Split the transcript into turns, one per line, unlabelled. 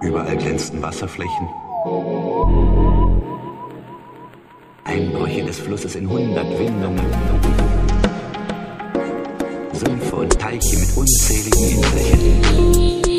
Überall glänzten Wasserflächen. Einbrüche des Flusses in hundert Windungen. Sümpfe und Teiche mit unzähligen Inselchen.